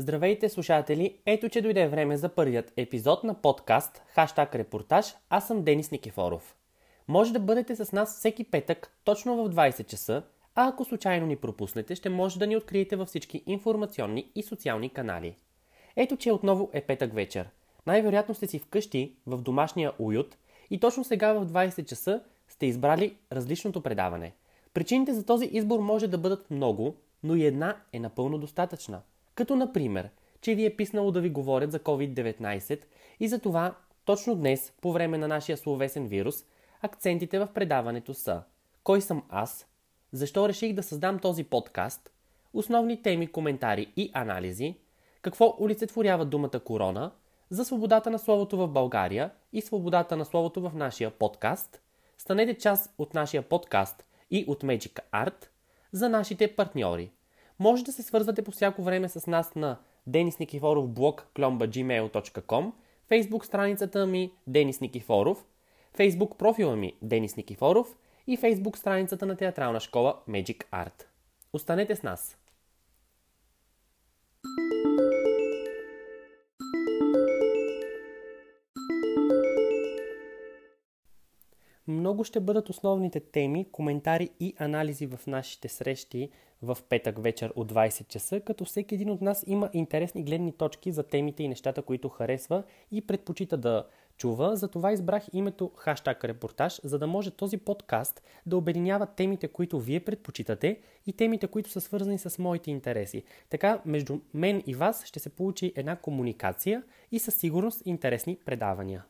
Здравейте, слушатели! Ето, че дойде време за първият епизод на подкаст Хаштаг Репортаж. Аз съм Денис Никифоров. Може да бъдете с нас всеки петък, точно в 20 часа, а ако случайно ни пропуснете, ще може да ни откриете във всички информационни и социални канали. Ето, че отново е петък вечер. Най-вероятно сте си вкъщи, в домашния уют и точно сега в 20 часа сте избрали различното предаване. Причините за този избор може да бъдат много, но и една е напълно достатъчна. Като например, че ви е писнало да ви говорят за COVID-19 и за това точно днес, по време на нашия словесен вирус, акцентите в предаването са Кой съм аз? Защо реших да създам този подкаст? Основни теми, коментари и анализи Какво олицетворява думата корона? За свободата на словото в България и свободата на словото в нашия подкаст Станете част от нашия подкаст и от Magic Art за нашите партньори – може да се свързвате по всяко време с нас на Денис Никифоров блог klomba.gmail.com, Facebook страницата ми Денис Никифоров, Facebook профила ми Денис Никифоров и Facebook страницата на театрална школа Magic Art. Останете с нас! Много ще бъдат основните теми, коментари и анализи в нашите срещи в петък вечер от 20 часа, като всеки един от нас има интересни гледни точки за темите и нещата, които харесва и предпочита да чува. Затова избрах името хаштаг репортаж, за да може този подкаст да обединява темите, които вие предпочитате и темите, които са свързани с моите интереси. Така, между мен и вас ще се получи една комуникация и със сигурност интересни предавания.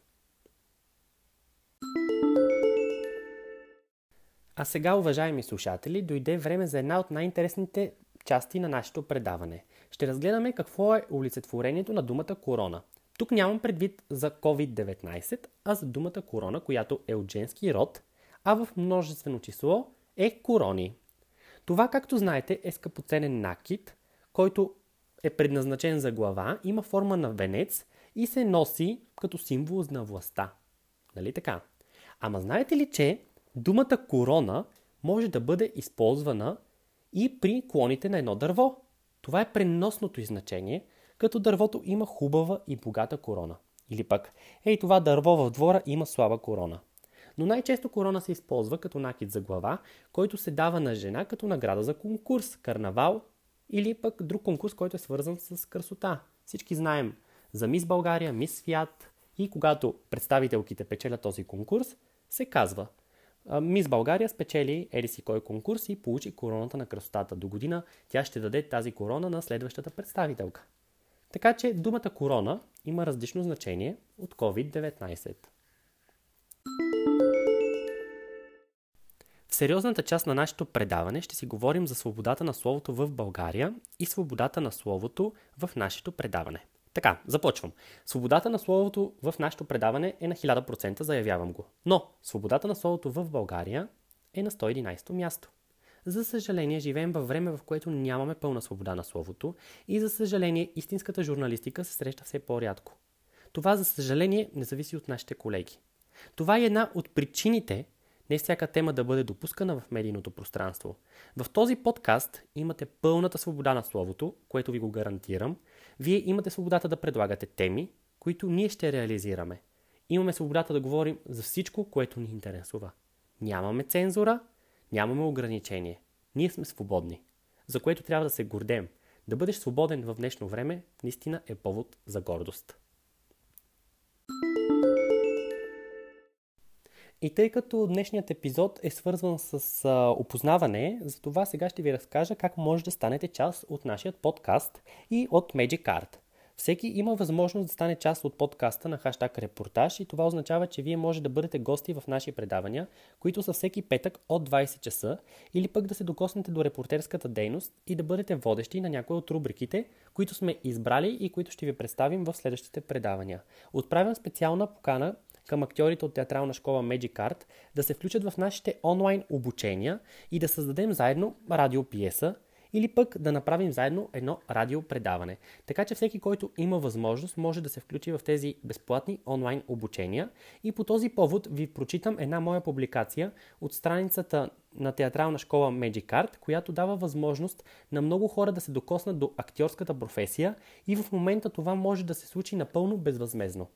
А сега, уважаеми слушатели, дойде време за една от най-интересните части на нашето предаване. Ще разгледаме какво е олицетворението на думата корона. Тук нямам предвид за COVID-19, а за думата корона, която е от женски род, а в множествено число е корони. Това, както знаете, е скъпоценен накид, който е предназначен за глава, има форма на венец и се носи като символ на властта. Нали така? Ама знаете ли, че Думата корона може да бъде използвана и при клоните на едно дърво. Това е преносното значение, като дървото има хубава и богата корона. Или пък, ей това дърво в двора има слаба корона. Но най-често корона се използва като накид за глава, който се дава на жена като награда за конкурс, карнавал или пък друг конкурс, който е свързан с красота. Всички знаем за Мис България, Мис Свят и когато представителките печелят този конкурс, се казва Мис България спечели еди си кой конкурс и получи короната на красотата. До година тя ще даде тази корона на следващата представителка. Така че думата корона има различно значение от COVID-19. В сериозната част на нашето предаване ще си говорим за свободата на словото в България и свободата на словото в нашето предаване. Така, започвам. Свободата на словото в нашето предаване е на 1000%, заявявам го. Но свободата на словото в България е на 111 място. За съжаление, живеем във време, в което нямаме пълна свобода на словото и за съжаление, истинската журналистика се среща все по-рядко. Това, за съжаление, не зависи от нашите колеги. Това е една от причините не всяка тема да бъде допускана в медийното пространство. В този подкаст имате пълната свобода на словото, което ви го гарантирам – вие имате свободата да предлагате теми, които ние ще реализираме. Имаме свободата да говорим за всичко, което ни интересува. Нямаме цензура, нямаме ограничение. Ние сме свободни, за което трябва да се гордем. Да бъдеш свободен в днешно време наистина е повод за гордост. И тъй като днешният епизод е свързван с а, опознаване, за това сега ще ви разкажа как може да станете част от нашия подкаст и от Magic Art. Всеки има възможност да стане част от подкаста на хаштаг репортаж и това означава, че вие може да бъдете гости в наши предавания, които са всеки петък от 20 часа или пък да се докоснете до репортерската дейност и да бъдете водещи на някои от рубриките, които сме избрали и които ще ви представим в следващите предавания. Отправям специална покана към актьорите от театрална школа Magic Art да се включат в нашите онлайн обучения и да създадем заедно радиопиеса или пък да направим заедно едно радиопредаване. Така че всеки, който има възможност, може да се включи в тези безплатни онлайн обучения. И по този повод ви прочитам една моя публикация от страницата на театрална школа Magic Art, която дава възможност на много хора да се докоснат до актьорската професия и в момента това може да се случи напълно безвъзмезно.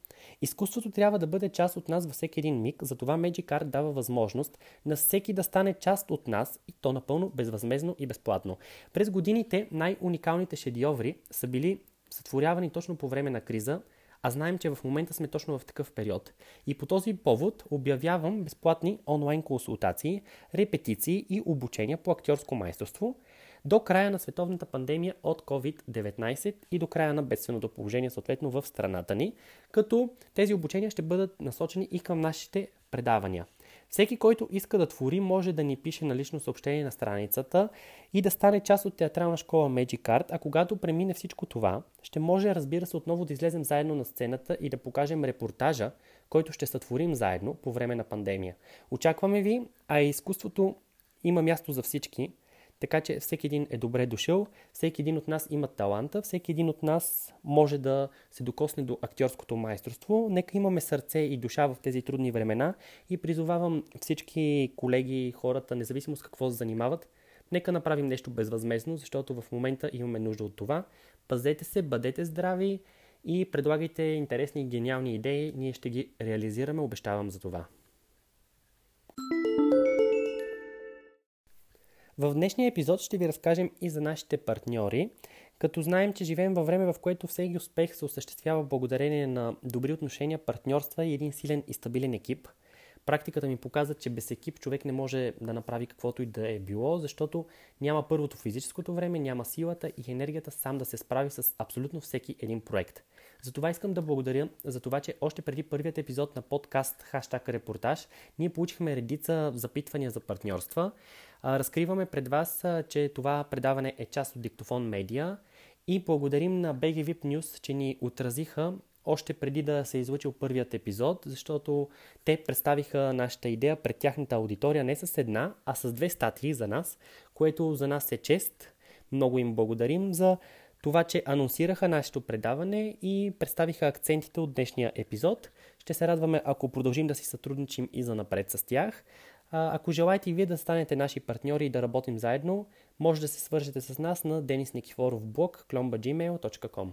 Изкуството трябва да бъде част от нас във всеки един миг, затова Magic Art дава възможност на всеки да стане част от нас и то напълно безвъзмезно и безплатно. През годините най-уникалните шедьоври са били сътворявани точно по време на криза, а знаем, че в момента сме точно в такъв период. И по този повод обявявам безплатни онлайн консултации, репетиции и обучения по актьорско майсторство до края на световната пандемия от COVID-19 и до края на бедственото положение съответно в страната ни, като тези обучения ще бъдат насочени и към нашите предавания. Всеки, който иска да твори, може да ни пише на лично съобщение на страницата и да стане част от театрална школа Magic Art, а когато премине всичко това, ще може, разбира се, отново да излезем заедно на сцената и да покажем репортажа, който ще сътворим заедно по време на пандемия. Очакваме ви, а изкуството има място за всички – така че всеки един е добре дошъл, всеки един от нас има таланта, всеки един от нас може да се докосне до актьорското майсторство. Нека имаме сърце и душа в тези трудни времена и призовавам всички колеги, хората, независимо с какво се занимават, нека направим нещо безвъзмезно, защото в момента имаме нужда от това. Пазете се, бъдете здрави и предлагайте интересни и гениални идеи. Ние ще ги реализираме, обещавам за това. В днешния епизод ще ви разкажем и за нашите партньори, като знаем, че живеем във време, в което всеки успех се осъществява благодарение на добри отношения, партньорства и един силен и стабилен екип. Практиката ми показва, че без екип човек не може да направи каквото и да е било, защото няма първото физическото време, няма силата и енергията сам да се справи с абсолютно всеки един проект. Затова искам да благодаря за това, че още преди първият епизод на подкаст Хаштаг Репортаж ние получихме редица запитвания за партньорства. Разкриваме пред вас, че това предаване е част от Диктофон Медиа и благодарим на BG VIP News, че ни отразиха още преди да се е излучил първият епизод, защото те представиха нашата идея пред тяхната аудитория не с една, а с две статии за нас, което за нас е чест. Много им благодарим за това, че анонсираха нашето предаване и представиха акцентите от днешния епизод. Ще се радваме, ако продължим да си сътрудничим и за напред с тях. Ако желаете и вие да станете наши партньори и да работим заедно, може да се свържете с нас на klombagmail.com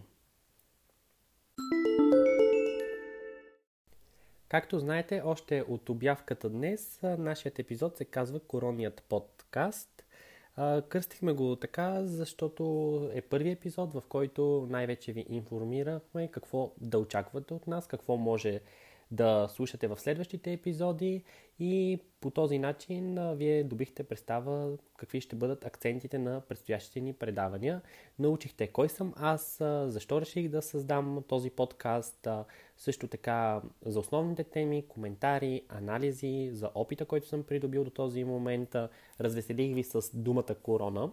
Както знаете, още от обявката днес, нашият епизод се казва Коронният подкаст. Кръстихме го така, защото е първи епизод, в който най-вече ви информирахме какво да очаквате от нас, какво може да слушате в следващите епизоди и по този начин вие добихте представа какви ще бъдат акцентите на предстоящите ни предавания. Научихте кой съм аз, защо реших да създам този подкаст, също така за основните теми, коментари, анализи, за опита, който съм придобил до този момент. Развеселих ви с думата корона,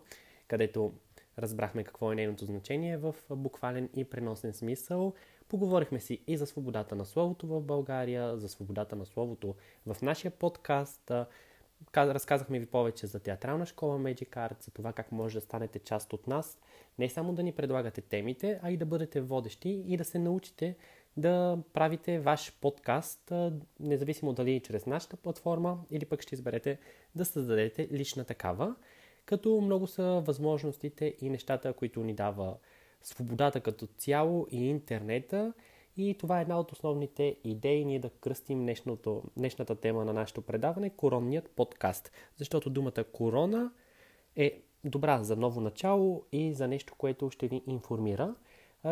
където разбрахме какво е нейното значение в буквален и преносен смисъл. Поговорихме си и за свободата на словото в България, за свободата на словото в нашия подкаст. Разказахме ви повече за театрална школа Magic Art, за това как може да станете част от нас. Не само да ни предлагате темите, а и да бъдете водещи и да се научите да правите ваш подкаст, независимо дали чрез нашата платформа или пък ще изберете да създадете лична такава, като много са възможностите и нещата, които ни дава свободата като цяло и интернета. И това е една от основните идеи ние да кръстим днешното, днешната тема на нашето предаване коронният подкаст. Защото думата корона е добра за ново начало и за нещо, което ще ви информира.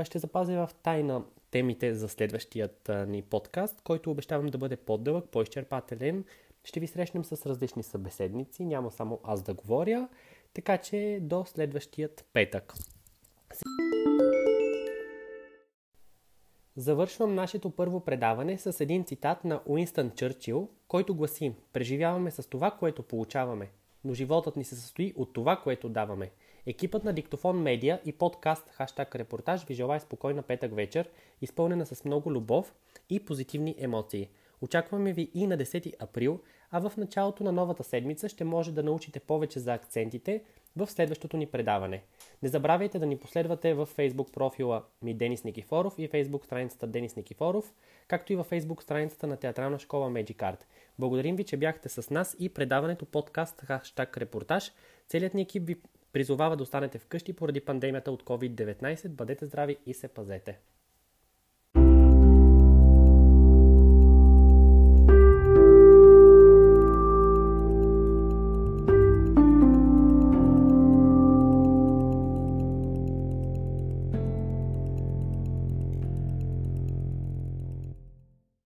Ще запазя в тайна темите за следващият ни подкаст, който обещавам да бъде по-дълъг, по-изчерпателен. Ще ви срещнем с различни събеседници, няма само аз да говоря, така че до следващият петък. Завършвам нашето първо предаване с един цитат на Уинстън Чърчил, който гласи Преживяваме с това, което получаваме, но животът ни се състои от това, което даваме. Екипът на Диктофон Медиа и подкаст Хаштаг Репортаж ви желая спокойна петък вечер, изпълнена с много любов и позитивни емоции. Очакваме ви и на 10 април, а в началото на новата седмица ще може да научите повече за акцентите в следващото ни предаване. Не забравяйте да ни последвате в Facebook профила ми Денис Никифоров и Facebook страницата Денис Никифоров, както и в Facebook страницата на театрална школа Magic Art. Благодарим ви, че бяхте с нас и предаването подкаст хаштаг репортаж. Целият ни екип ви призовава да останете вкъщи поради пандемията от COVID-19. Бъдете здрави и се пазете!